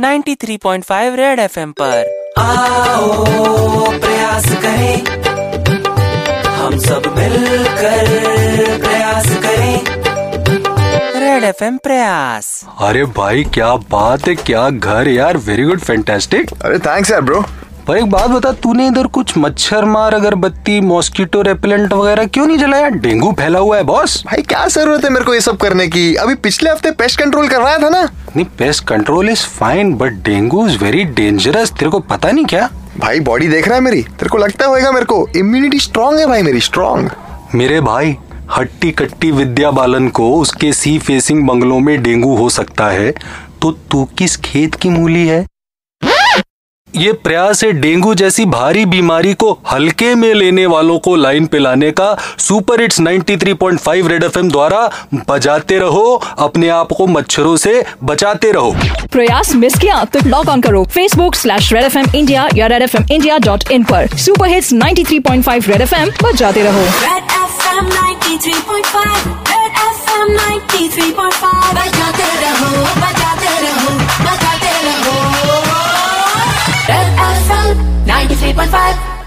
93.5 red FM पर। आओ प्रयास करें। हम सब मिलकर प्रयास करें। रेड एफएम प्रयास। अरे भाई क्या बात है क्या घर यार वेरी गुड फैंटास्टिक अरे थैंक्स यार ब्रो पर एक बात बता तूने इधर कुछ मच्छर मार अगरबत्ती मॉस्किटो रेपेलेंट वगैरह क्यों नहीं जलाया? डेंगू फैला हुआ है बॉस भाई क्या ज़रूरत है मेरे को ये सब करने की? अभी पिछले हफ़्ते पेस्ट कंट्रोल करवाया था ना। नहीं pest control is fine but dengue is very dangerous तेरे को पता नहीं क्या? भाई बॉडी देख रहा है मेरी? तेरे को लगता होगा मेरे को इम्यूनिटी स्ट्रांग है भाई मेरी स्ट्रांग मेरे भाई हट्टी कट्टी विद्या बालन को उसके सी फेसिंग बंगलों में डेंगू हो सकता है तो तू किस खेत की मूली है? ये प्रयास है डेंगू जैसी भारी बीमारी को हल्के में लेने वालों को लाइन पे लाने का। सुपर हिट्स 93.5 रेड एफएम द्वारा बजाते रहो अपने आप को मच्छरों से बचाते रहो। प्रयास मिस किया तो लॉग ऑन करो। Facebook slash Red F M India या Red F M India dot in पर। Super hits 93.5 Red F M बजाते रहो। Red FM 93.5 Red FM 93.5 बजाते रहो बजाते रहो बजाते vibe.